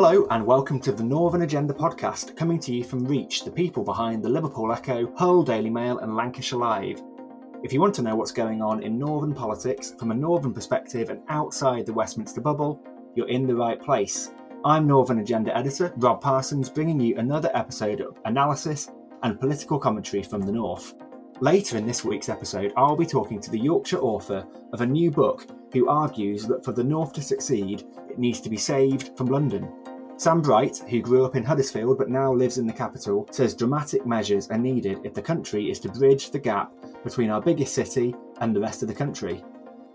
Hello, and welcome to the Northern Agenda podcast, coming to you from Reach, the people behind the Liverpool Echo, Hull Daily Mail, and Lancashire Live. If you want to know what's going on in Northern politics from a Northern perspective and outside the Westminster bubble, you're in the right place. I'm Northern Agenda editor Rob Parsons, bringing you another episode of analysis and political commentary from the North. Later in this week's episode, I'll be talking to the Yorkshire author of a new book who argues that for the North to succeed, it needs to be saved from London. Sam Bright, who grew up in Huddersfield but now lives in the capital, says dramatic measures are needed if the country is to bridge the gap between our biggest city and the rest of the country.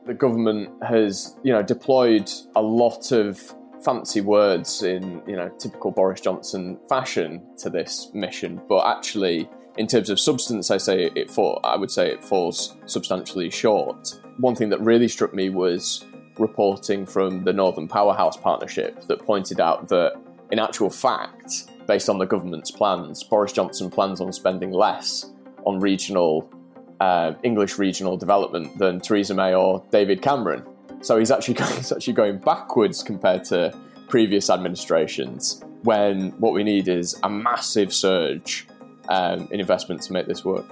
The government has, you know, deployed a lot of fancy words in, you know, typical Boris Johnson fashion to this mission, but actually in terms of substance, I say it fall, I would say it falls substantially short. One thing that really struck me was reporting from the Northern Powerhouse Partnership that pointed out that, in actual fact, based on the government's plans, Boris Johnson plans on spending less on regional uh, English regional development than Theresa May or David Cameron. So he's actually going, he's actually going backwards compared to previous administrations. When what we need is a massive surge um, in investment to make this work.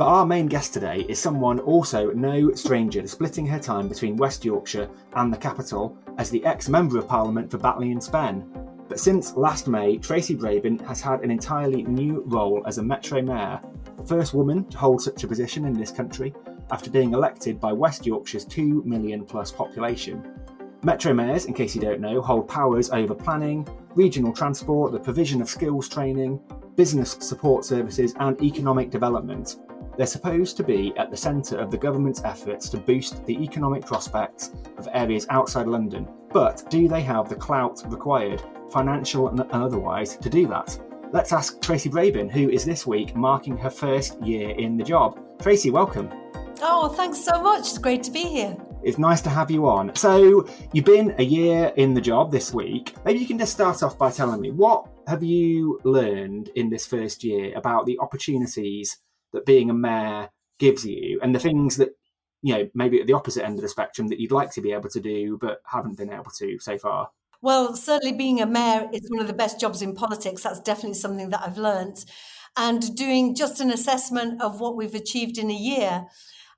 But our main guest today is someone also no stranger to splitting her time between West Yorkshire and the capital as the ex Member of Parliament for Batley and Spen. But since last May, Tracy Brabin has had an entirely new role as a Metro Mayor, the first woman to hold such a position in this country after being elected by West Yorkshire's 2 million plus population. Metro mayors, in case you don't know, hold powers over planning, regional transport, the provision of skills training, business support services, and economic development, they're supposed to be at the centre of the government's efforts to boost the economic prospects of areas outside London. But do they have the clout required, financial and otherwise, to do that? Let's ask Tracy Brabin, who is this week marking her first year in the job. Tracy, welcome. Oh, thanks so much. It's great to be here. It's nice to have you on. So, you've been a year in the job this week. Maybe you can just start off by telling me what have you learned in this first year about the opportunities that being a mayor gives you and the things that you know maybe at the opposite end of the spectrum that you'd like to be able to do but haven't been able to so far well certainly being a mayor is one of the best jobs in politics that's definitely something that i've learned and doing just an assessment of what we've achieved in a year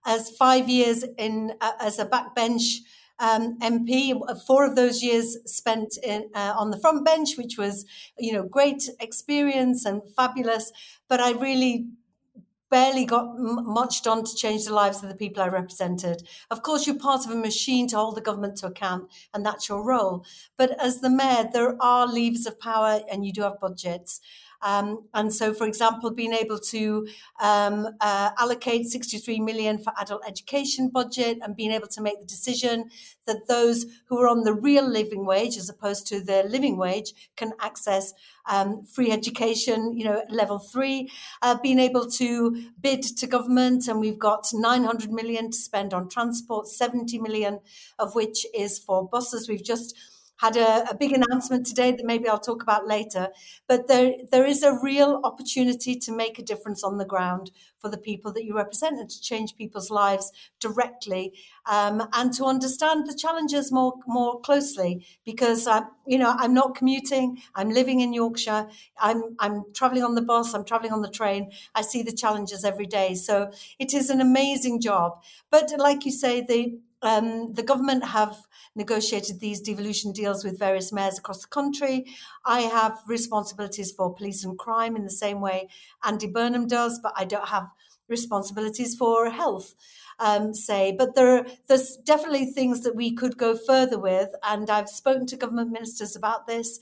as five years in uh, as a backbench um, MP. Four of those years spent in, uh, on the front bench, which was, you know, great experience and fabulous. But I really barely got much done to change the lives of the people I represented. Of course, you're part of a machine to hold the government to account, and that's your role. But as the mayor, there are levers of power, and you do have budgets. Um, and so, for example, being able to um, uh, allocate 63 million for adult education budget and being able to make the decision that those who are on the real living wage, as opposed to the living wage, can access um, free education, you know, level three, uh, being able to bid to government, and we've got 900 million to spend on transport, 70 million of which is for buses. We've just had a, a, big announcement today that maybe I'll talk about later. But there, there is a real opportunity to make a difference on the ground for the people that you represent and to change people's lives directly um, and to understand the challenges more more closely. Because I, you know, I'm not commuting. I'm living in Yorkshire. I'm I'm traveling on the bus. I'm traveling on the train. I see the challenges every day. So it is an amazing job. But like you say, the um, the government have negotiated these devolution deals with various mayors across the country. I have responsibilities for police and crime in the same way Andy Burnham does, but I don't have responsibilities for health. Um, say, but there there's definitely things that we could go further with, and I've spoken to government ministers about this.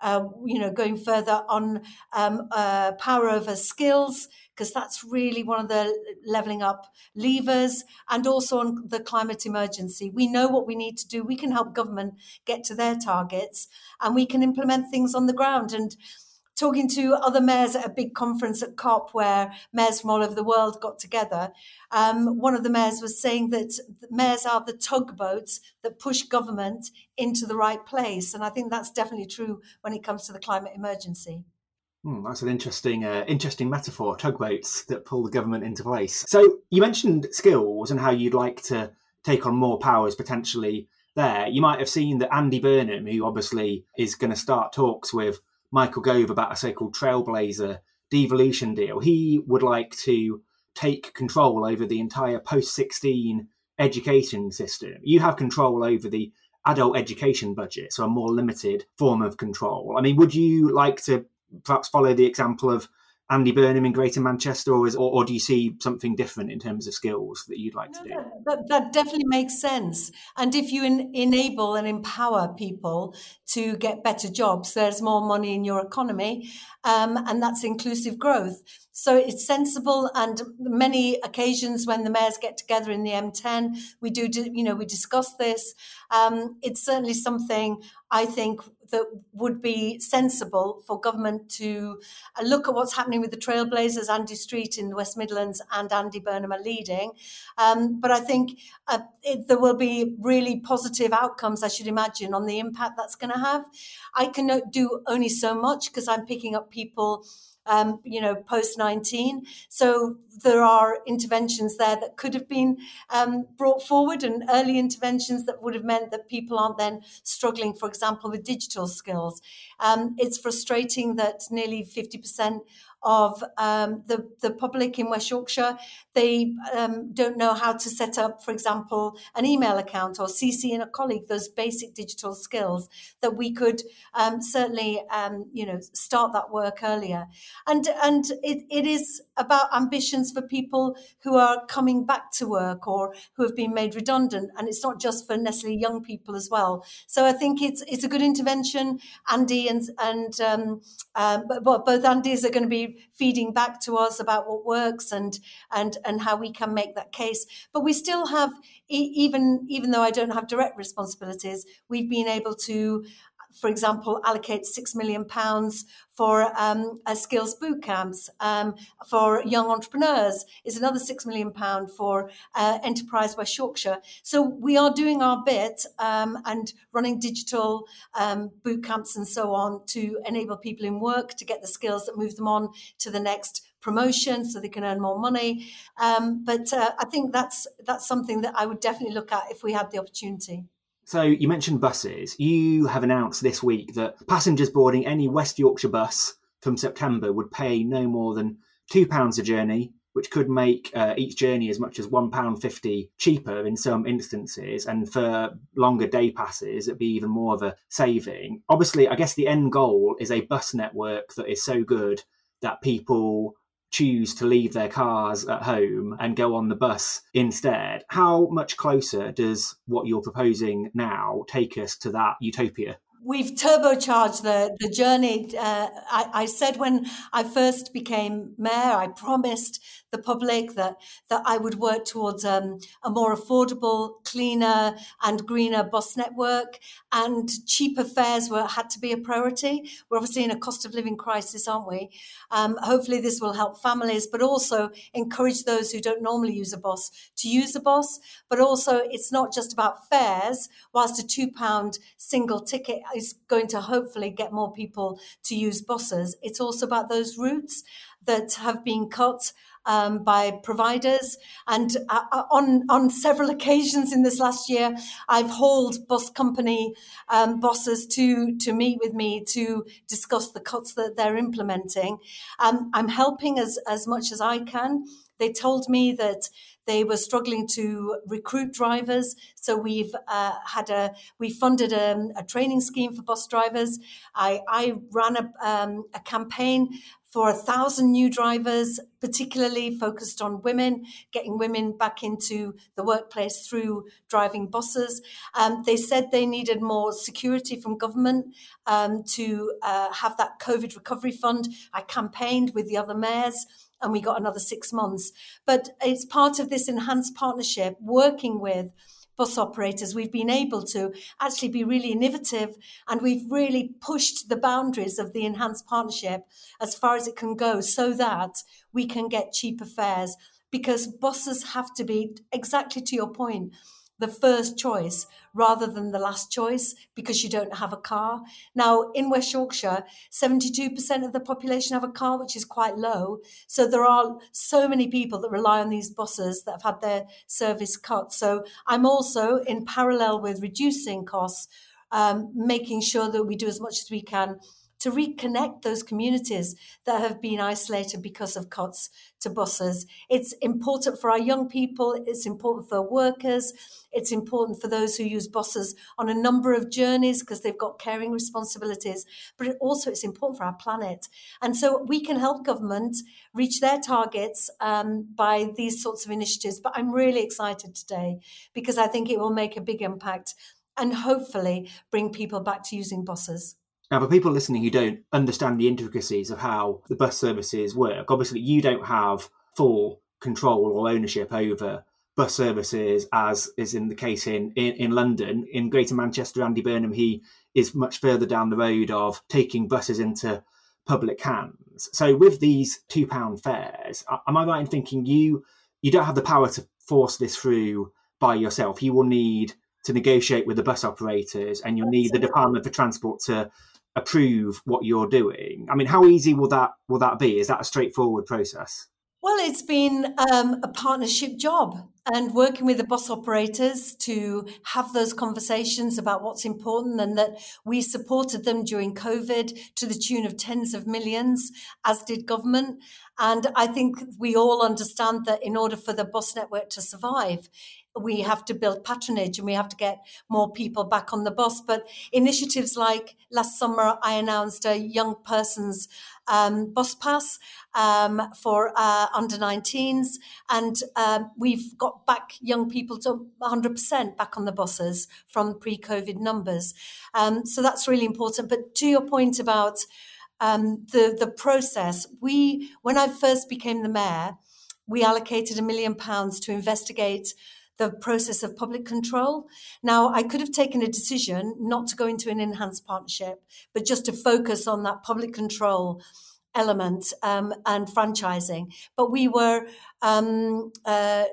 Uh, you know, going further on um, uh, power over skills, because that's really one of the levelling up levers, and also on the climate emergency. We know what we need to do. We can help government get to their targets, and we can implement things on the ground. And talking to other mayors at a big conference at COP where mayors from all over the world got together, um, one of the mayors was saying that mayors are the tugboats that push government into the right place. And I think that's definitely true when it comes to the climate emergency. Hmm, that's an interesting, uh, interesting metaphor. Tugboats that pull the government into place. So you mentioned skills and how you'd like to take on more powers potentially. There, you might have seen that Andy Burnham, who obviously is going to start talks with Michael Gove about a so-called Trailblazer devolution deal. He would like to take control over the entire post-16 education system. You have control over the adult education budget, so a more limited form of control. I mean, would you like to perhaps follow the example of Andy Burnham in Greater Manchester, or, is, or, or, do you see something different in terms of skills that you'd like no, to do? That, that, definitely makes sense. And if you en- enable and empower people to get better jobs, there's more money in your economy, um, and that's inclusive growth. So it's sensible, and many occasions when the mayors get together in the M10, we do, you know, we discuss this. Um, it's certainly something I think that would be sensible for government to uh, look at what's happening with the trailblazers, Andy Street in the West Midlands and Andy Burnham are leading. Um, but I think uh, it, there will be really positive outcomes, I should imagine, on the impact that's going to have. I can do only so much because I'm picking up people um, you know, post 19. So there are interventions there that could have been um, brought forward and early interventions that would have meant that people aren't then struggling, for example, with digital skills. Um, it's frustrating that nearly 50% of um, the, the public in West Yorkshire. They um, don't know how to set up, for example, an email account or CC in a colleague, those basic digital skills that we could um, certainly, um, you know, start that work earlier. And, and it, it is about ambitions for people who are coming back to work or who have been made redundant. And it's not just for necessarily young people as well. So I think it's, it's a good intervention. Andy and, and um, um, but both Andys are going to be feeding back to us about what works and and and how we can make that case. But we still have, even even though I don't have direct responsibilities, we've been able to for example, allocate six million pounds for um, skills boot camps um, for young entrepreneurs. Is another six million pound for uh, Enterprise West Yorkshire. So we are doing our bit um, and running digital um, boot camps and so on to enable people in work to get the skills that move them on to the next promotion so they can earn more money. Um, but uh, I think that's that's something that I would definitely look at if we had the opportunity. So you mentioned buses. You have announced this week that passengers boarding any West Yorkshire bus from September would pay no more than £2 a journey, which could make uh, each journey as much as £1.50 cheaper in some instances. And for longer day passes, it'd be even more of a saving. Obviously, I guess the end goal is a bus network that is so good that people choose to leave their cars at home and go on the bus instead. How much closer does what you're proposing now take us to that utopia? We've turbocharged the, the journey. Uh, I, I said when I first became mayor, I promised the public that that I would work towards um, a more affordable, cleaner, and greener bus network, and cheaper fares were had to be a priority. We're obviously in a cost of living crisis, aren't we? Um, hopefully, this will help families, but also encourage those who don't normally use a bus to use a bus. But also, it's not just about fares. Whilst a two pound single ticket is going to hopefully get more people to use buses, it's also about those routes that have been cut um, by providers. And uh, uh, on on several occasions in this last year, I've hauled bus company um, bosses to to meet with me to discuss the cuts that they're implementing. Um, I'm helping as as much as I can. They told me that they were struggling to recruit drivers, so we've uh, had a we funded a, a, training scheme for bus drivers. I, I ran a, um, a campaign for a thousand new drivers, particularly focused on women, getting women back into the workplace through driving buses. Um, they said they needed more security from government um, to uh, have that COVID recovery fund. I campaigned with the other mayors and we got another six months. But it's part of this enhanced partnership working with bus operators, we've been able to actually be really innovative and we've really pushed the boundaries of the enhanced partnership as far as it can go so that we can get cheaper fares. Because buses have to be exactly to your point the first choice rather than the last choice because you don't have a car. Now, in West Yorkshire, 72% of the population have a car, which is quite low. So there are so many people that rely on these buses that have had their service cut. So I'm also, in parallel with reducing costs, um, making sure that we do as much as we can to reconnect those communities that have been isolated because of cuts to buses. It's important for our young people, it's important for workers, it's important for those who use buses on a number of journeys because they've got caring responsibilities, but it also it's important for our planet. And so we can help government reach their targets um, by these sorts of initiatives. But I'm really excited today because I think it will make a big impact and hopefully bring people back to using buses. Now, for people listening who don't understand the intricacies of how the bus services work, obviously you don't have full control or ownership over bus services, as is in the case in, in, in London. In Greater Manchester, Andy Burnham, he is much further down the road of taking buses into public hands. So, with these two pound fares, am I right in thinking you you don't have the power to force this through by yourself? You will need to negotiate with the bus operators, and you'll need the Department for Transport to approve what you're doing. I mean, how easy will that will that be? Is that a straightforward process? Well, it's been um, a partnership job and working with the bus operators to have those conversations about what's important and that we supported them during COVID to the tune of tens of millions, as did government. And I think we all understand that in order for the bus network to survive, we have to build patronage and we have to get more people back on the bus. But initiatives like last summer, I announced a young person's um, bus pass um, for uh, under 19s, and um, we've got back young people to 100% back on the buses from pre COVID numbers. Um, so that's really important. But to your point about um, the, the process, we, when I first became the mayor, we allocated a million pounds to investigate the process of public control. Now, I could have taken a decision not to go into an enhanced partnership, but just to focus on that public control element um, and franchising. But we were um, uh,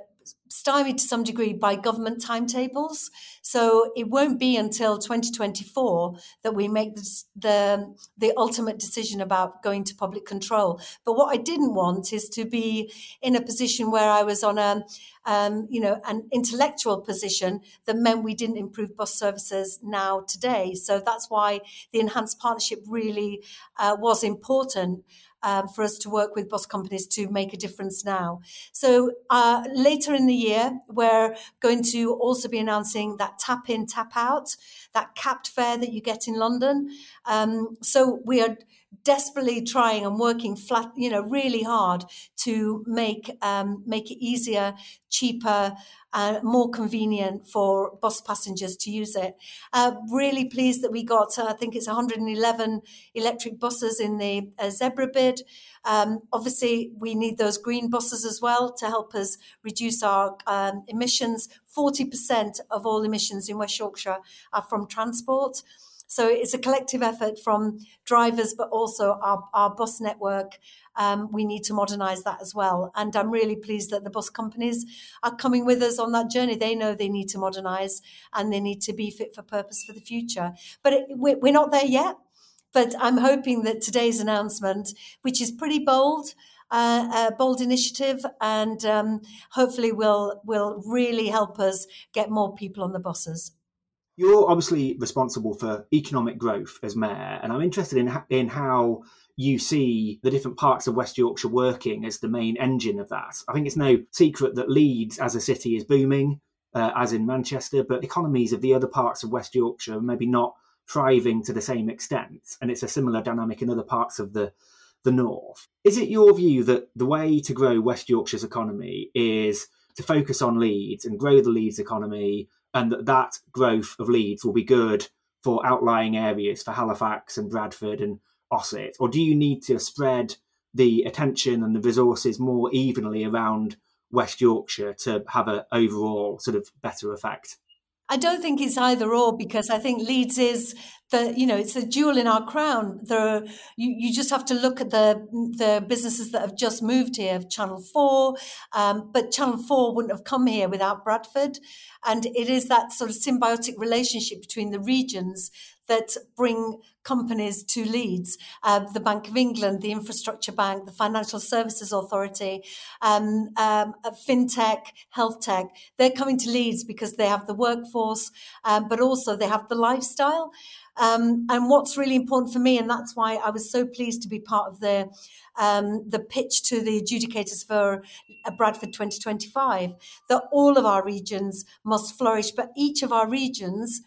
stymied to some degree by government timetables. So it won't be until 2024 that we make the the ultimate decision about going to public control. But what I didn't want is to be in a position where I was on a um, you know an intellectual position that meant we didn't improve bus services now today. So that's why the enhanced partnership really uh, was important um, for us to work with bus companies to make a difference now. So uh, later in the year, we're going to also be announcing that tap in, tap out, that capped fare that you get in London. Um, so we are desperately trying and working flat, you know, really hard to make um, make it easier, cheaper, uh, more convenient for bus passengers to use it. Uh, really pleased that we got, uh, I think it's 111 electric buses in the uh, Zebra bid. Um, obviously, we need those green buses as well to help us reduce our um, emissions. 40% of all emissions in West Yorkshire are from transport. So it's a collective effort from drivers, but also our, our bus network. Um, we need to modernise that as well. And I'm really pleased that the bus companies are coming with us on that journey. They know they need to modernise and they need to be fit for purpose for the future. But it, we're not there yet. But I'm hoping that today's announcement, which is pretty bold, uh, a bold initiative, and um, hopefully will will really help us get more people on the buses. You're obviously responsible for economic growth as mayor, and I'm interested in in how you see the different parts of West Yorkshire working as the main engine of that. I think it's no secret that Leeds as a city is booming, uh, as in Manchester, but economies of the other parts of West Yorkshire are maybe not thriving to the same extent, and it's a similar dynamic in other parts of the the north. Is it your view that the way to grow West Yorkshire's economy is to focus on Leeds and grow the Leeds economy and that that growth of Leeds will be good for outlying areas for Halifax and Bradford and Ossett, or do you need to spread the attention and the resources more evenly around West Yorkshire to have an overall sort of better effect? I don't think it's either or because I think Leeds is the you know it's a jewel in our crown. There are, you you just have to look at the the businesses that have just moved here. Channel Four, um, but Channel Four wouldn't have come here without Bradford, and it is that sort of symbiotic relationship between the regions that bring companies to Leeds. Uh, the Bank of England, the Infrastructure Bank, the Financial Services Authority, um, um, uh, FinTech, Health Tech, they're coming to Leeds because they have the workforce, um, but also they have the lifestyle. Um, and what's really important for me, and that's why I was so pleased to be part of the um, the pitch to the adjudicators for uh, Bradford 2025, that all of our regions must flourish, but each of our regions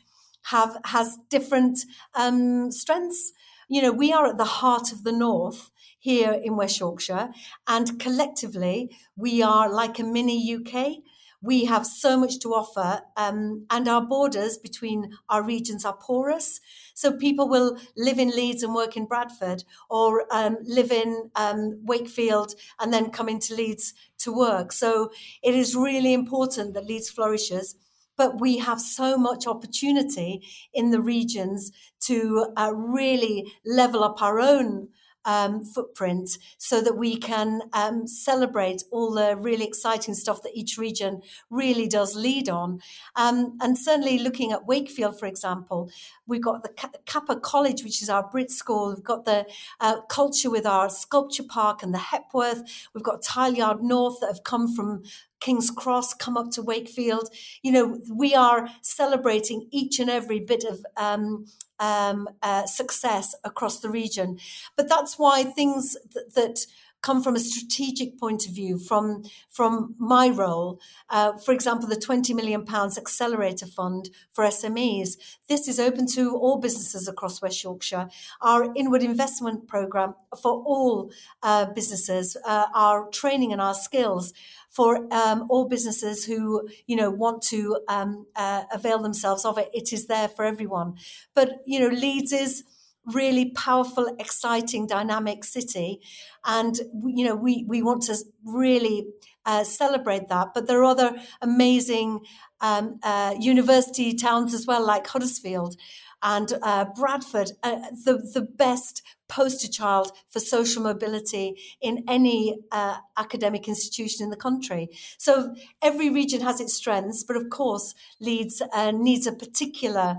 have has different um, strengths. You know, we are at the heart of the north here in West Yorkshire, and collectively we are like a mini UK. We have so much to offer, um, and our borders between our regions are porous. So people will live in Leeds and work in Bradford, or um, live in um, Wakefield and then come into Leeds to work. So it is really important that Leeds flourishes but we have so much opportunity in the regions to uh, really level up our own um, footprint so that we can um, celebrate all the really exciting stuff that each region really does lead on. Um, and certainly looking at Wakefield, for example, we've got the CAPA College, which is our Brit school. We've got the uh, culture with our sculpture park and the Hepworth. We've got Tileyard North that have come from King's Cross, come up to Wakefield. You know, we are celebrating each and every bit of um, um, uh, success across the region. But that's why things th- that come from a strategic point of view from from my role uh, for example the 20 million pounds accelerator fund for smes this is open to all businesses across west yorkshire our inward investment program for all uh, businesses uh, our training and our skills for um, all businesses who you know want to um, uh, avail themselves of it. It is there for everyone. But you know, Leeds is really powerful, exciting, dynamic city, and you know we we want to really uh, celebrate that. But there are other amazing um, uh, university towns as well, like Huddersfield and uh, Bradford, uh, the the best poster child for social mobility in any uh, academic institution in the country. So every region has its strengths, but of course, Leeds uh, needs a particular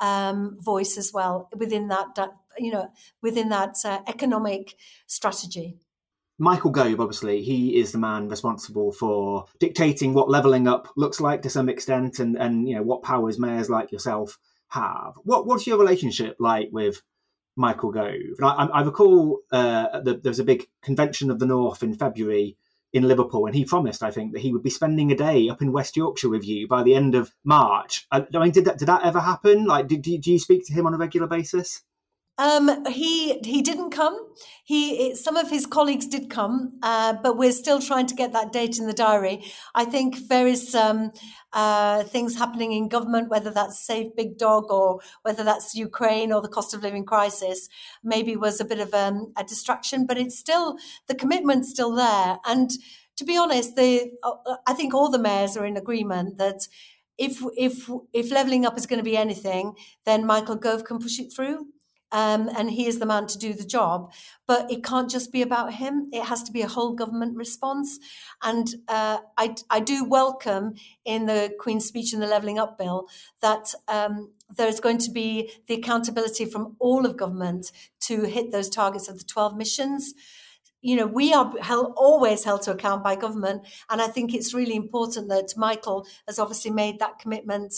um, voice as well within that, you know, within that uh, economic strategy. Michael Gove, obviously, he is the man responsible for dictating what levelling up looks like to some extent, and and you know what powers mayors like yourself have. What what's your relationship like with Michael Gove. And I, I recall uh, the, there was a big convention of the North in February in Liverpool, and he promised, I think, that he would be spending a day up in West Yorkshire with you by the end of March. I, I mean, did that did that ever happen? Like, did, do you speak to him on a regular basis? Um, he he didn't come. He some of his colleagues did come, uh, but we're still trying to get that date in the diary. I think various um, uh, things happening in government, whether that's Save Big Dog or whether that's Ukraine or the cost of living crisis, maybe was a bit of um, a distraction. But it's still the commitment's still there. And to be honest, the uh, I think all the mayors are in agreement that if if if levelling up is going to be anything, then Michael Gove can push it through um, and he is the man to do the job. But it can't just be about him. It has to be a whole government response. And uh, I, I do welcome in the Queen's speech and the Levelling Up Bill that um, there's going to be the accountability from all of government to hit those targets of the 12 missions you know, we are held, always held to account by government. And I think it's really important that Michael has obviously made that commitment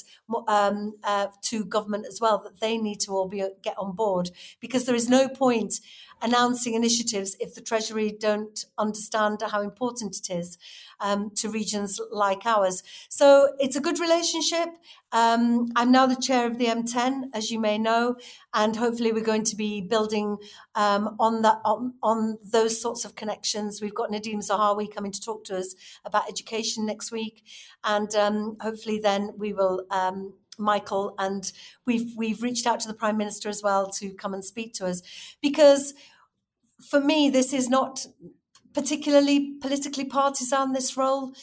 um, uh, to government as well, that they need to all be get on board because there is no point announcing initiatives if the Treasury don't understand how important it is um, to regions like ours. So it's a good relationship. Um, I'm now the chair of the M10, as you may know, and hopefully we're going to be building um, on that on, on, those sorts of connections. We've got Nadhim Zahawi coming to talk to us about education next week, and um, hopefully then we will um, Michael, and we've we've reached out to the Prime Minister as well to come and speak to us, because for me this is not particularly politically partisan. This role,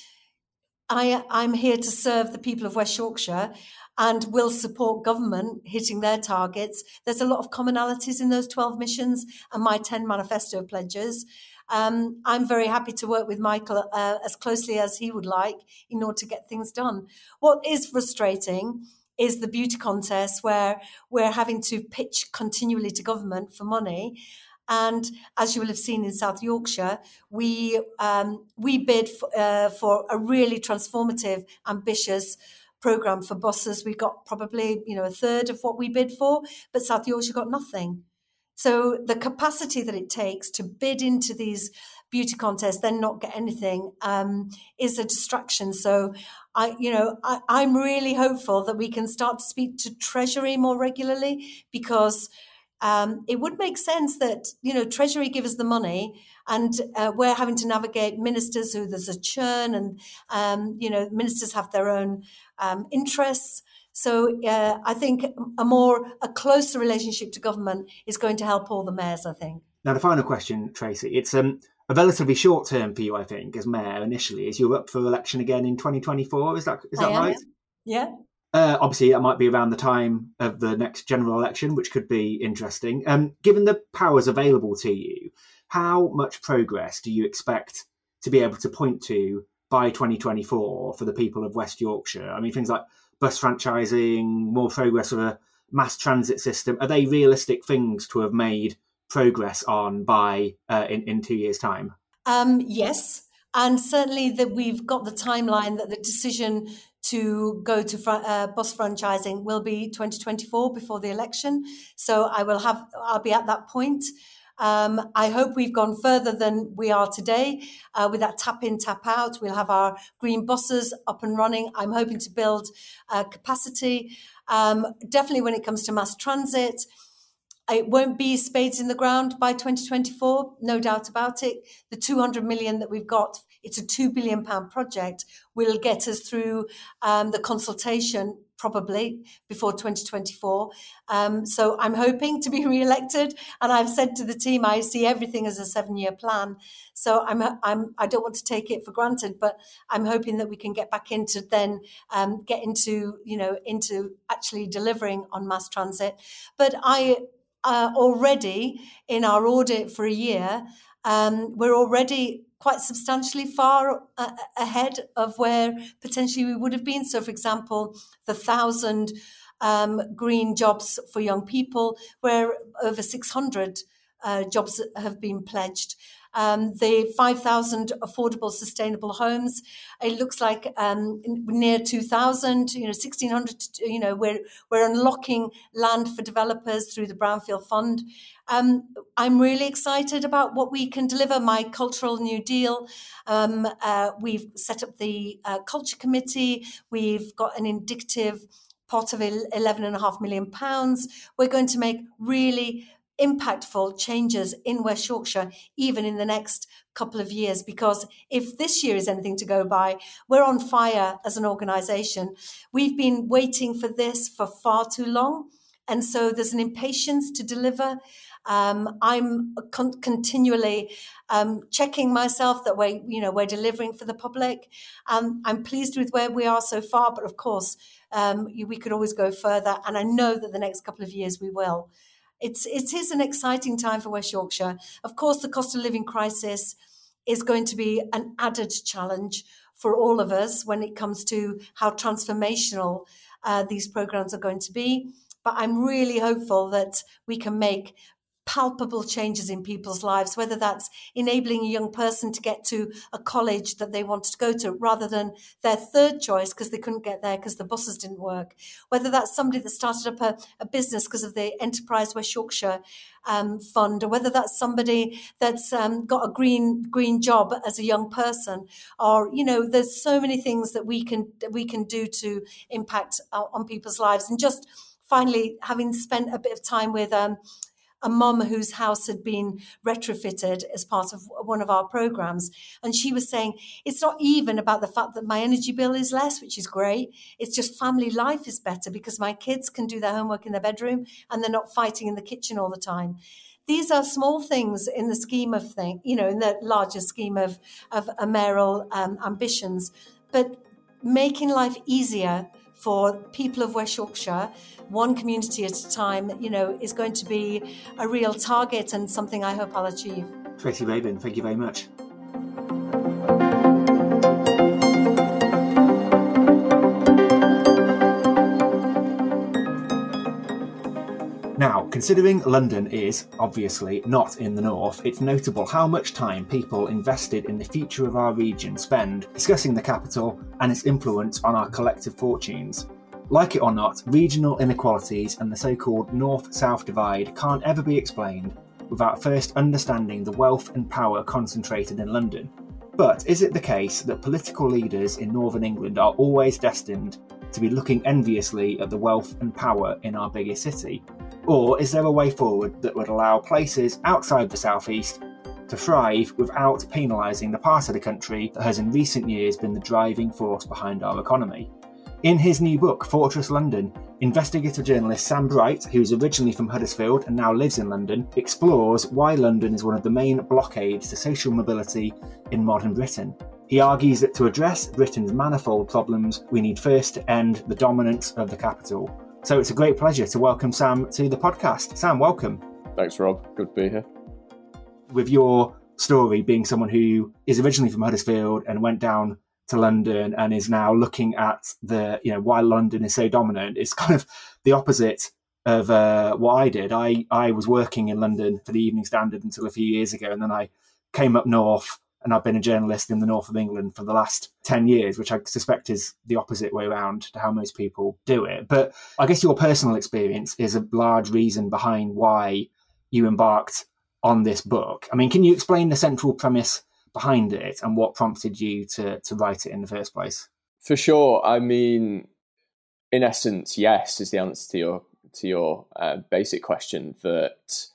I I'm here to serve the people of West Yorkshire. And will support government hitting their targets. There's a lot of commonalities in those 12 missions and my 10 manifesto pledges. Um, I'm very happy to work with Michael uh, as closely as he would like in order to get things done. What is frustrating is the beauty contest where we're having to pitch continually to government for money. And as you will have seen in South Yorkshire, we um, we bid for, uh, for a really transformative, ambitious program for buses. We got probably you know a third of what we bid for, but South Yorkshire got nothing. So the capacity that it takes to bid into these beauty contests, then not get anything, um, is a distraction. So I, you know, I, I'm really hopeful that we can start to speak to Treasury more regularly because um, it would make sense that you know Treasury give us the money, and uh, we're having to navigate ministers who there's a churn, and um, you know ministers have their own um, interests. So uh, I think a more a closer relationship to government is going to help all the mayors. I think. Now the final question, Tracy. It's um, a relatively short term for you, I think, as mayor initially, is you're up for election again in 2024. Is that is that right? Yeah. Uh, obviously, that might be around the time of the next general election, which could be interesting. Um, given the powers available to you, how much progress do you expect to be able to point to by 2024 for the people of West Yorkshire? I mean, things like bus franchising, more progress of a mass transit system. Are they realistic things to have made progress on by uh, in in two years' time? Um, yes, and certainly that we've got the timeline that the decision to go to fr- uh, bus franchising will be 2024 before the election. So I will have I'll be at that point. Um, I hope we've gone further than we are today uh, with that tap in, tap out. We'll have our green buses up and running. I'm hoping to build uh, capacity. Um, definitely when it comes to mass transit, it won't be spades in the ground by 2024, no doubt about it. The 200 million that we've got, it's a 2 billion pound project, will get us through um, the consultation probably before 2024. Um, so I'm hoping to be re-elected, and I've said to the team I see everything as a seven-year plan. So I'm I'm I don't want to take it for granted, but I'm hoping that we can get back into then um, get into you know into actually delivering on mass transit. But I uh, already in our audit for a year, um, we're already quite substantially far uh, ahead of where potentially we would have been. So, for example, the thousand um, green jobs for young people, where over 600 uh, jobs have been pledged um, the 5,000 affordable sustainable homes. It looks like um, near 2,000, you know, 1,600, you know, we're, we're unlocking land for developers through the Brownfield Fund. Um, I'm really excited about what we can deliver. My cultural new deal. Um, uh, we've set up the uh, culture committee. We've got an indicative pot of 11 and a half million pounds. We're going to make really impactful changes in West Yorkshire, even in the next couple of years. Because if this year is anything to go by, we're on fire as an organisation. We've been waiting for this for far too long. And so there's an impatience to deliver. Um, I'm con- continually um, checking myself that we're, you know, we're delivering for the public. Um, I'm pleased with where we are so far, but of course, um, we could always go further. And I know that the next couple of years we will. It's it is an exciting time for West Yorkshire. Of course, the cost of living crisis is going to be an added challenge for all of us when it comes to how transformational uh, these programs are going to be. But I'm really hopeful that we can make palpable changes in people's lives, whether that's enabling a young person to get to a college that they wanted to go to rather than their third choice because they couldn't get there because the buses didn't work, whether that's somebody that started up a, a business because of the Enterprise West Yorkshire um, fund, or whether that's somebody that's um, got a green green job as a young person, or you know, there's so many things that we can we can do to impact uh, on people's lives, and just finally having spent a bit of time with um, a mum whose house had been retrofitted as part of one of our programs. And she was saying, it's not even about the fact that my energy bill is less, which is great. It's just family life is better because my kids can do their homework in their bedroom and they're not fighting in the kitchen all the time these are small things in the scheme of thing, you know, in the larger scheme of of mayoral um, ambitions, but making life easier for people of West Yorkshire, one community at a time, you know, is going to be a real target and something I hope I'll achieve. Tracy Brabin, thank you very much. Considering London is, obviously, not in the north, it's notable how much time people invested in the future of our region spend discussing the capital and its influence on our collective fortunes. Like it or not, regional inequalities and the so called north south divide can't ever be explained without first understanding the wealth and power concentrated in London. But is it the case that political leaders in northern England are always destined to be looking enviously at the wealth and power in our biggest city? Or is there a way forward that would allow places outside the southeast to thrive without penalising the part of the country that has in recent years been the driving force behind our economy? In his new book, Fortress London, investigative journalist Sam Bright, who's originally from Huddersfield and now lives in London, explores why London is one of the main blockades to social mobility in modern Britain. He argues that to address Britain's manifold problems, we need first to end the dominance of the capital. So it's a great pleasure to welcome Sam to the podcast. Sam, welcome. Thanks, Rob. Good to be here. With your story being someone who is originally from Huddersfield and went down to London and is now looking at the, you know, why London is so dominant, it's kind of the opposite of uh, what I did. I, I was working in London for the Evening Standard until a few years ago, and then I came up north and I've been a journalist in the north of England for the last 10 years, which I suspect is the opposite way around to how most people do it. But I guess your personal experience is a large reason behind why you embarked on this book. I mean, can you explain the central premise behind it and what prompted you to, to write it in the first place? For sure. I mean, in essence, yes, is the answer to your to your uh, basic question that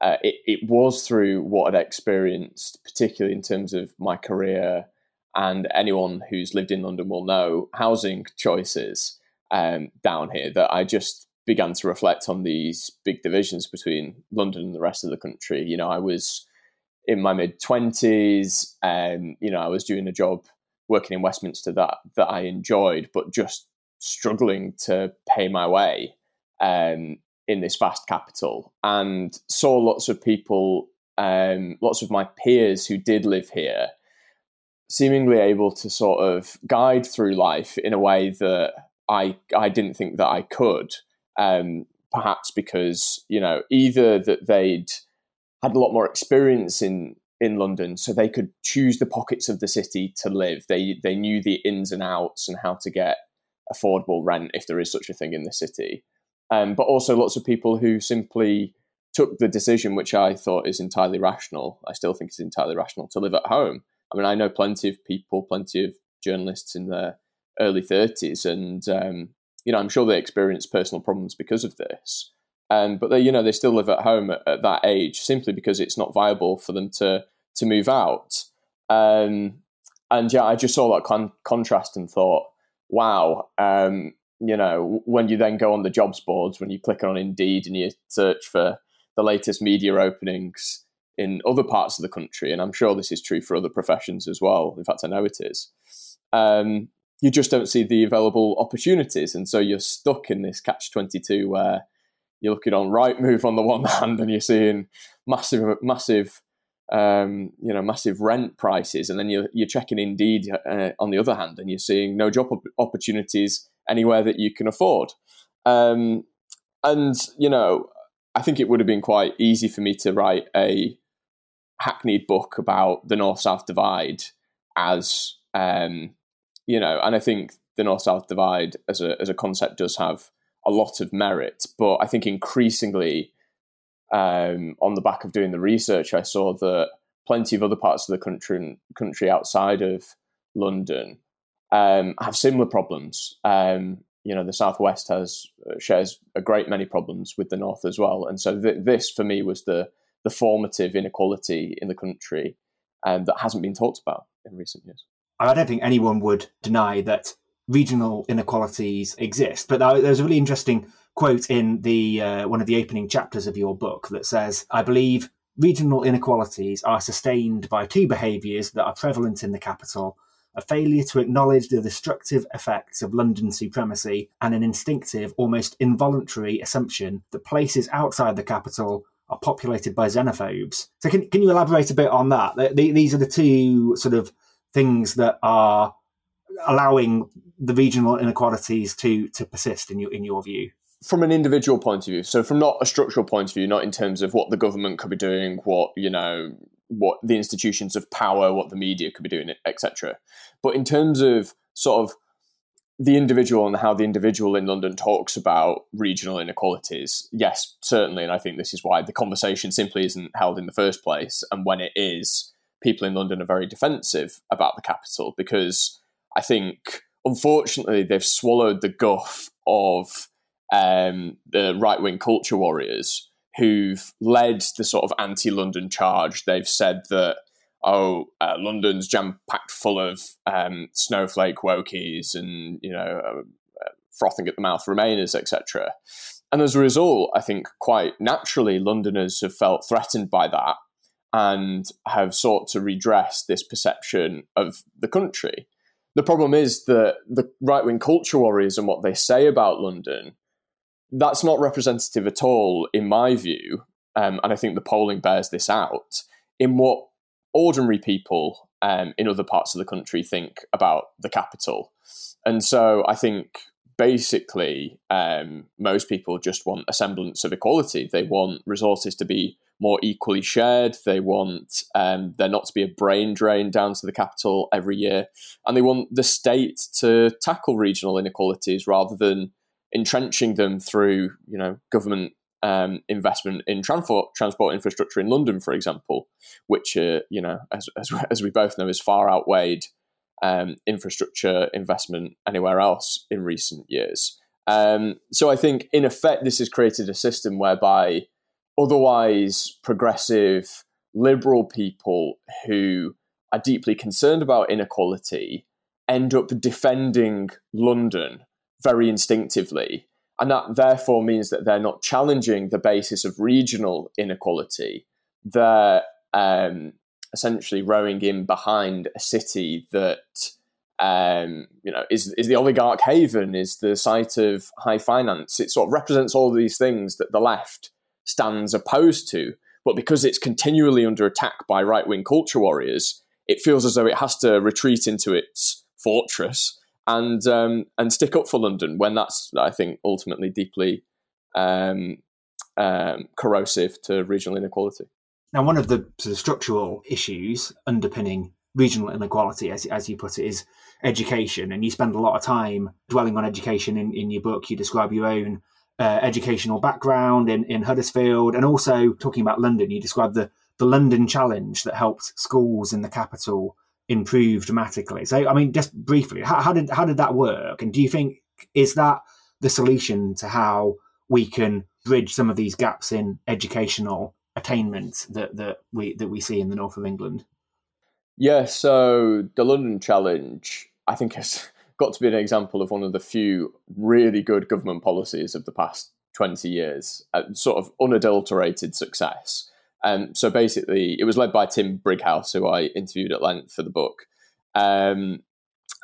uh, it, it was through what I'd experienced, particularly in terms of my career, and anyone who's lived in London will know housing choices um, down here that I just began to reflect on these big divisions between London and the rest of the country. You know, I was in my mid twenties, and you know, I was doing a job working in Westminster that that I enjoyed, but just struggling to pay my way. Um, in this vast capital and saw lots of people, um, lots of my peers who did live here, seemingly able to sort of guide through life in a way that I I didn't think that I could. Um, perhaps because you know either that they'd had a lot more experience in in London, so they could choose the pockets of the city to live. They they knew the ins and outs and how to get affordable rent if there is such a thing in the city um, but also lots of people who simply took the decision, which I thought is entirely rational. I still think it's entirely rational to live at home. I mean, I know plenty of people, plenty of journalists in their early 30s, and um, you know, I'm sure they experience personal problems because of this. Um, but they, you know, they still live at home at, at, that age simply because it's not viable for them to to move out. Um, and yeah, I just saw that con- contrast and thought, wow, um, you know, when you then go on the jobs boards, when you click on Indeed and you search for the latest media openings in other parts of the country, and I'm sure this is true for other professions as well. In fact, I know it is. Um, you just don't see the available opportunities, and so you're stuck in this catch twenty two where you're looking on Rightmove on the one hand, and you're seeing massive, massive, um, you know, massive rent prices, and then you're you're checking Indeed uh, on the other hand, and you're seeing no job opportunities anywhere that you can afford. Um, and you know, I think it would have been quite easy for me to write a hackneyed book about the North South divide as um, you know, and I think the North South divide as a as a concept does have a lot of merit, but I think increasingly um, on the back of doing the research, I saw that plenty of other parts of the country country outside of London um, have similar problems. Um, you know, the southwest has uh, shares a great many problems with the north as well, and so th- this for me was the the formative inequality in the country um, that hasn't been talked about in recent years. I don't think anyone would deny that regional inequalities exist, but there's a really interesting quote in the uh, one of the opening chapters of your book that says, "I believe." Regional inequalities are sustained by two behaviours that are prevalent in the capital a failure to acknowledge the destructive effects of London supremacy, and an instinctive, almost involuntary assumption that places outside the capital are populated by xenophobes. So, can, can you elaborate a bit on that? these are the two sort of things that are allowing the regional inequalities to to persist in your in your view from an individual point of view so from not a structural point of view not in terms of what the government could be doing what you know what the institutions of power, what the media could be doing, etc. But in terms of sort of the individual and how the individual in London talks about regional inequalities, yes, certainly. And I think this is why the conversation simply isn't held in the first place. And when it is, people in London are very defensive about the capital because I think, unfortunately, they've swallowed the guff of um, the right wing culture warriors who've led the sort of anti-London charge. They've said that oh, uh, London's jam packed full of um, snowflake wokies and you know uh, uh, frothing at the mouth Remainers, etc. And as a result, I think quite naturally, Londoners have felt threatened by that and have sought to redress this perception of the country. The problem is that the right wing culture warriors and what they say about London that's not representative at all, in my view. Um, and I think the polling bears this out in what ordinary people um, in other parts of the country think about the capital. And so I think basically um, most people just want a semblance of equality. They want resources to be more equally shared. They want um, there not to be a brain drain down to the capital every year. And they want the state to tackle regional inequalities rather than entrenching them through you know government um, investment in transport transport infrastructure in London, for example, which uh, you know as, as, as we both know is far outweighed um, infrastructure investment anywhere else in recent years. Um, so I think in effect this has created a system whereby otherwise progressive liberal people who are deeply concerned about inequality end up defending London very instinctively. And that therefore means that they're not challenging the basis of regional inequality. They're um, essentially rowing in behind a city that um, you know is is the oligarch haven, is the site of high finance. It sort of represents all these things that the left stands opposed to. But because it's continually under attack by right wing culture warriors, it feels as though it has to retreat into its fortress and um, and stick up for London when that's I think ultimately deeply um, um, corrosive to regional inequality. Now, one of the sort of structural issues underpinning regional inequality, as, as you put it, is education. And you spend a lot of time dwelling on education in, in your book. You describe your own uh, educational background in, in Huddersfield and also talking about London. You describe the, the London challenge that helped schools in the capital improve dramatically. So, I mean, just briefly, how, how did how did that work? And do you think is that the solution to how we can bridge some of these gaps in educational attainment that, that we that we see in the north of England? Yeah, so the London Challenge, I think, has got to be an example of one of the few really good government policies of the past 20 years, uh, sort of unadulterated success. Um, so basically, it was led by Tim Brighouse, who I interviewed at length for the book. Um,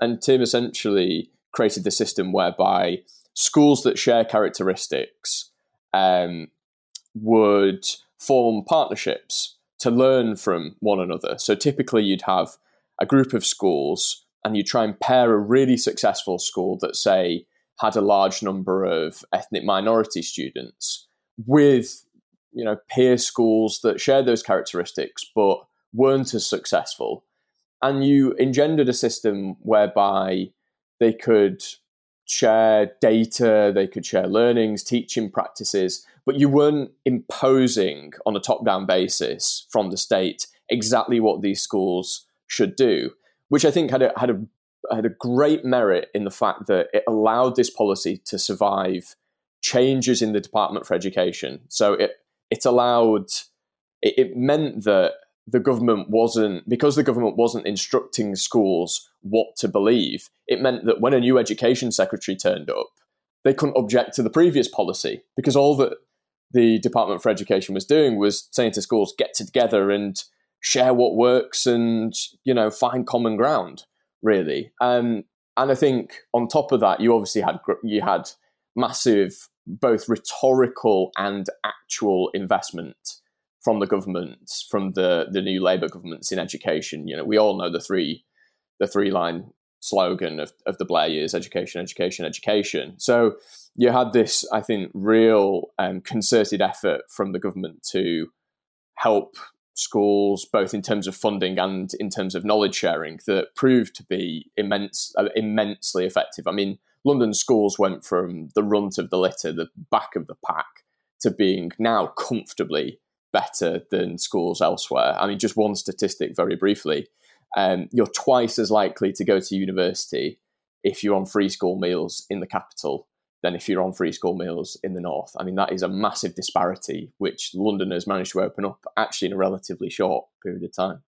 and Tim essentially created the system whereby schools that share characteristics um, would form partnerships to learn from one another. So typically, you'd have a group of schools and you try and pair a really successful school that, say, had a large number of ethnic minority students with you know peer schools that shared those characteristics but weren't as successful and you engendered a system whereby they could share data they could share learnings teaching practices but you weren't imposing on a top down basis from the state exactly what these schools should do which i think had a, had a had a great merit in the fact that it allowed this policy to survive changes in the Department for Education. So it it allowed it, it meant that the government wasn't because the government wasn't instructing schools what to believe. It meant that when a new education secretary turned up, they couldn't object to the previous policy because all that the Department for Education was doing was saying to schools, get together and share what works and you know find common ground really. Um, and I think on top of that, you obviously had you had massive both rhetorical and actual investment from the government, from the the new Labour governments in education. You know, we all know the three the three line slogan of, of the Blair years: education, education, education. So you had this, I think, real um, concerted effort from the government to help schools, both in terms of funding and in terms of knowledge sharing, that proved to be immense, uh, immensely effective. I mean, London schools went from the runt of the litter, the back of the pack, to being now comfortably better than schools elsewhere. I mean, just one statistic very briefly. Um, you're twice as likely to go to university if you're on free school meals in the capital than if you're on free school meals in the north. I mean, that is a massive disparity, which London has managed to open up actually in a relatively short period of time.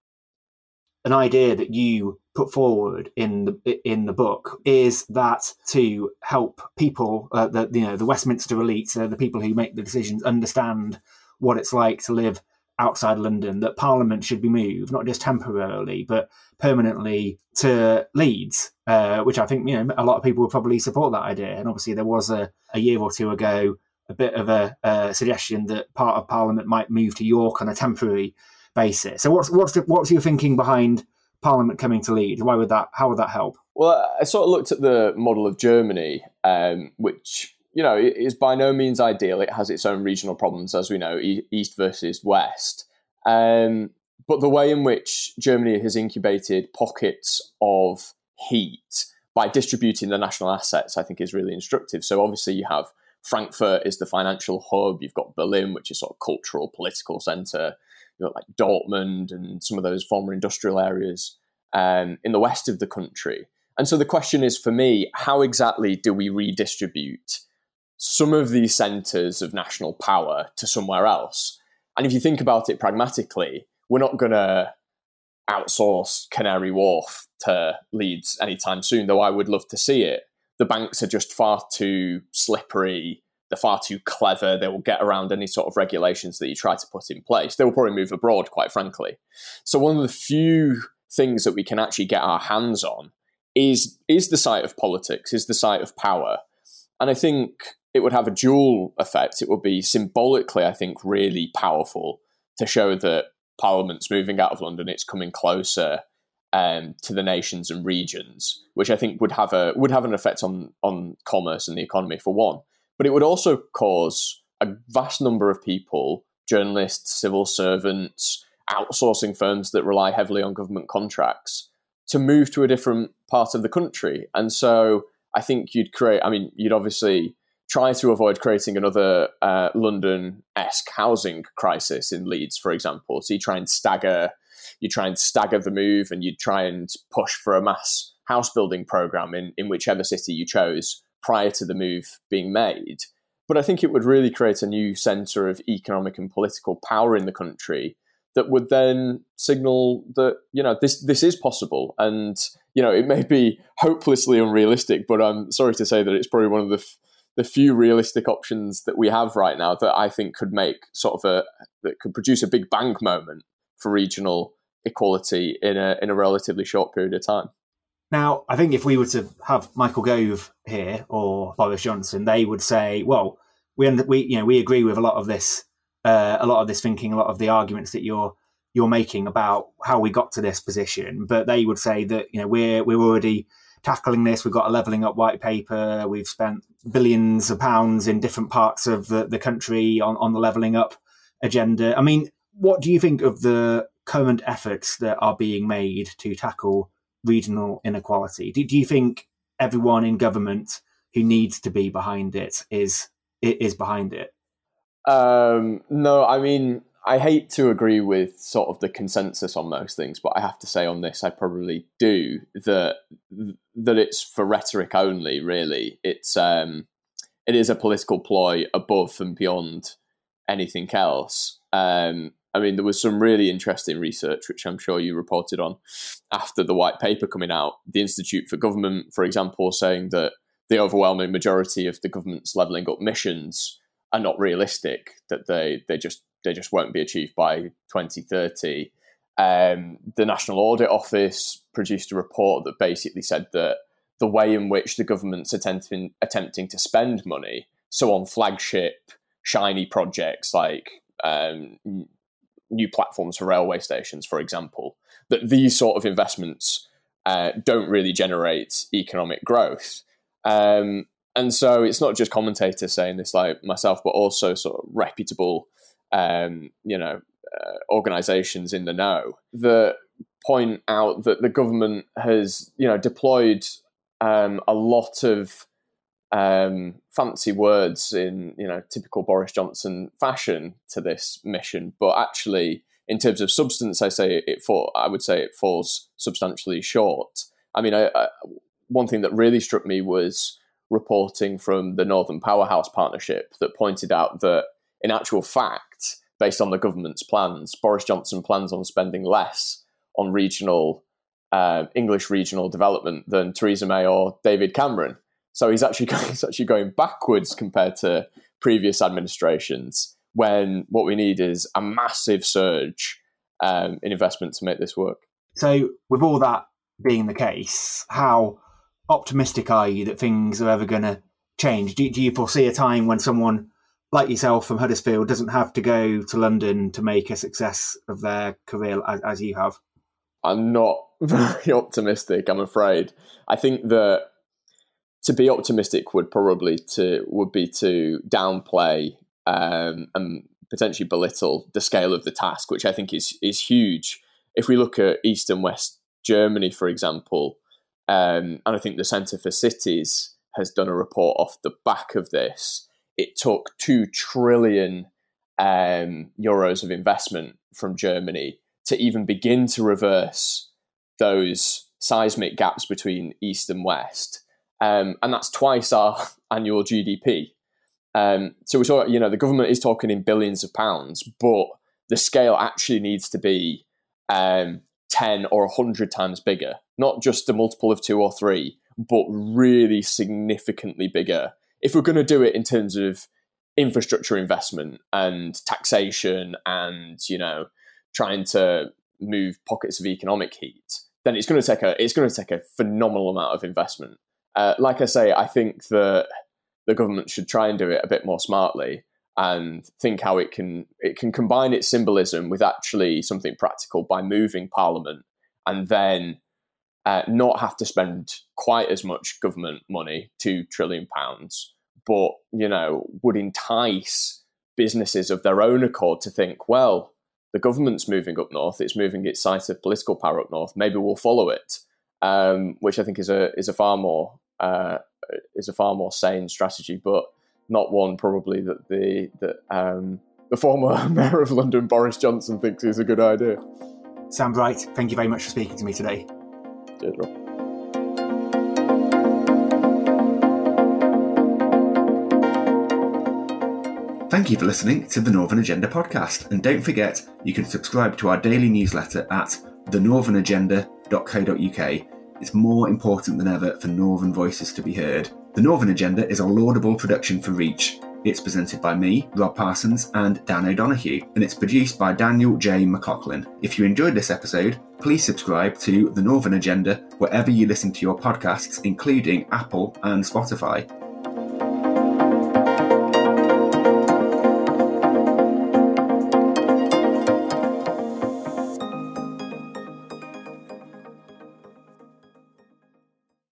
An idea that you put forward in the in the book is that to help people, uh, the you know the Westminster elite, uh, the people who make the decisions, understand what it's like to live outside London, that Parliament should be moved, not just temporarily, but permanently to Leeds, uh, which I think you know a lot of people would probably support that idea. And obviously, there was a, a year or two ago a bit of a, a, suggestion that part of Parliament might move to York on a temporary basis. So, what's what's the, what's your thinking behind Parliament coming to Leeds? Why would that? How would that help? Well, I sort of looked at the model of Germany, um, which you know is by no means ideal. It has its own regional problems, as we know, east versus west. Um, but the way in which Germany has incubated pockets of heat by distributing the national assets, I think, is really instructive. So obviously, you have Frankfurt is the financial hub. You've got Berlin, which is sort of cultural, political center. You've like Dortmund and some of those former industrial areas um, in the west of the country. And so the question is for me, how exactly do we redistribute some of these centers of national power to somewhere else? And if you think about it pragmatically, we're not going to outsource Canary Wharf to Leeds anytime soon, though I would love to see it. The banks are just far too slippery. They're far too clever. They will get around any sort of regulations that you try to put in place. They will probably move abroad, quite frankly. So, one of the few things that we can actually get our hands on is, is the site of politics, is the site of power. And I think it would have a dual effect. It would be symbolically, I think, really powerful to show that Parliament's moving out of London, it's coming closer um, to the nations and regions, which I think would have a would have an effect on on commerce and the economy for one. But it would also cause a vast number of people, journalists, civil servants, outsourcing firms that rely heavily on government contracts, to move to a different part of the country. And so I think you'd create. I mean, you'd obviously try to avoid creating another uh, London esque housing crisis in Leeds, for example. So you try and stagger, you try and stagger the move, and you try and push for a mass house building program in in whichever city you chose prior to the move being made. but I think it would really create a new centre of economic and political power in the country that would then signal that you know this this is possible and you know it may be hopelessly unrealistic but i'm sorry to say that it's probably one of the f- the few realistic options that we have right now that i think could make sort of a that could produce a big bang moment for regional equality in a in a relatively short period of time now, I think if we were to have Michael Gove here or Boris Johnson, they would say, "Well, we we you know we agree with a lot of this, uh, a lot of this thinking, a lot of the arguments that you're you're making about how we got to this position." But they would say that you know we're we're already tackling this. We've got a levelling up white paper. We've spent billions of pounds in different parts of the, the country on, on the levelling up agenda. I mean, what do you think of the current efforts that are being made to tackle regional inequality? Do, do you think everyone in government who needs to be behind it is is behind it? Um, no, I mean I hate to agree with sort of the consensus on most things, but I have to say on this, I probably do that that it's for rhetoric only. Really, it's um, it is a political ploy above and beyond anything else. Um, I mean, there was some really interesting research, which I'm sure you reported on after the white paper coming out. The Institute for Government, for example, saying that the overwhelming majority of the government's levelling up missions are not realistic; that they they just they just won't be achieved by 2030. Um, the National Audit Office produced a report that basically said that the way in which the government's attempting attempting to spend money, so on flagship shiny projects like um, new platforms for railway stations, for example, that these sort of investments uh, don't really generate economic growth. Um, and so it's not just commentators saying this like myself, but also sort of reputable, um, you know, uh, organizations in the know that point out that the government has, you know, deployed um, a lot of um, fancy words in you know typical Boris Johnson fashion to this mission, but actually, in terms of substance, I say it fall, I would say it falls substantially short. I mean, I, I, one thing that really struck me was reporting from the Northern Powerhouse Partnership that pointed out that, in actual fact, based on the government's plans, Boris Johnson plans on spending less on regional uh, English regional development than Theresa May or David Cameron. So he's actually going, he's actually going backwards compared to previous administrations. When what we need is a massive surge um, in investment to make this work. So, with all that being the case, how optimistic are you that things are ever going to change? Do, do you foresee a time when someone like yourself from Huddersfield doesn't have to go to London to make a success of their career as, as you have? I'm not very optimistic, I'm afraid. I think that to be optimistic would probably to would be to downplay um, and potentially belittle the scale of the task, which I think is is huge. If we look at East and West Germany, for example, um, and I think the Centre for Cities has done a report off the back of this. It took two trillion um, euros of investment from Germany to even begin to reverse those seismic gaps between East and West um, and that's twice our annual GDP. Um, so we saw, you know, the government is talking in billions of pounds, but the scale actually needs to be um, 10 or 100 times bigger, not just a multiple of two or three, but really significantly bigger. If we're going to do it in terms of infrastructure investment and taxation and, you know, trying to move pockets of economic heat, then it's going to take a it's going to take a phenomenal amount of investment. Uh, like I say, I think that the government should try and do it a bit more smartly and think how it can it can combine its symbolism with actually something practical by moving Parliament and then uh, not have to spend quite as much government money, two trillion pounds, but you know would entice businesses of their own accord to think, well, the government's moving up north, it's moving its site of political power up north, maybe we'll follow it, um, which I think is a is a far more uh, is a far more sane strategy, but not one probably that the that um, the former mayor of London, Boris Johnson, thinks is a good idea. Sam Bright, thank you very much for speaking to me today. Cheers, Rob. Thank you for listening to the Northern Agenda podcast. And don't forget, you can subscribe to our daily newsletter at thenorthernagenda.co.uk. It's more important than ever for Northern voices to be heard. The Northern Agenda is a Laudable production for Reach. It's presented by me, Rob Parsons, and Dan O'Donoghue, and it's produced by Daniel J. McLaughlin. If you enjoyed this episode, please subscribe to The Northern Agenda wherever you listen to your podcasts, including Apple and Spotify.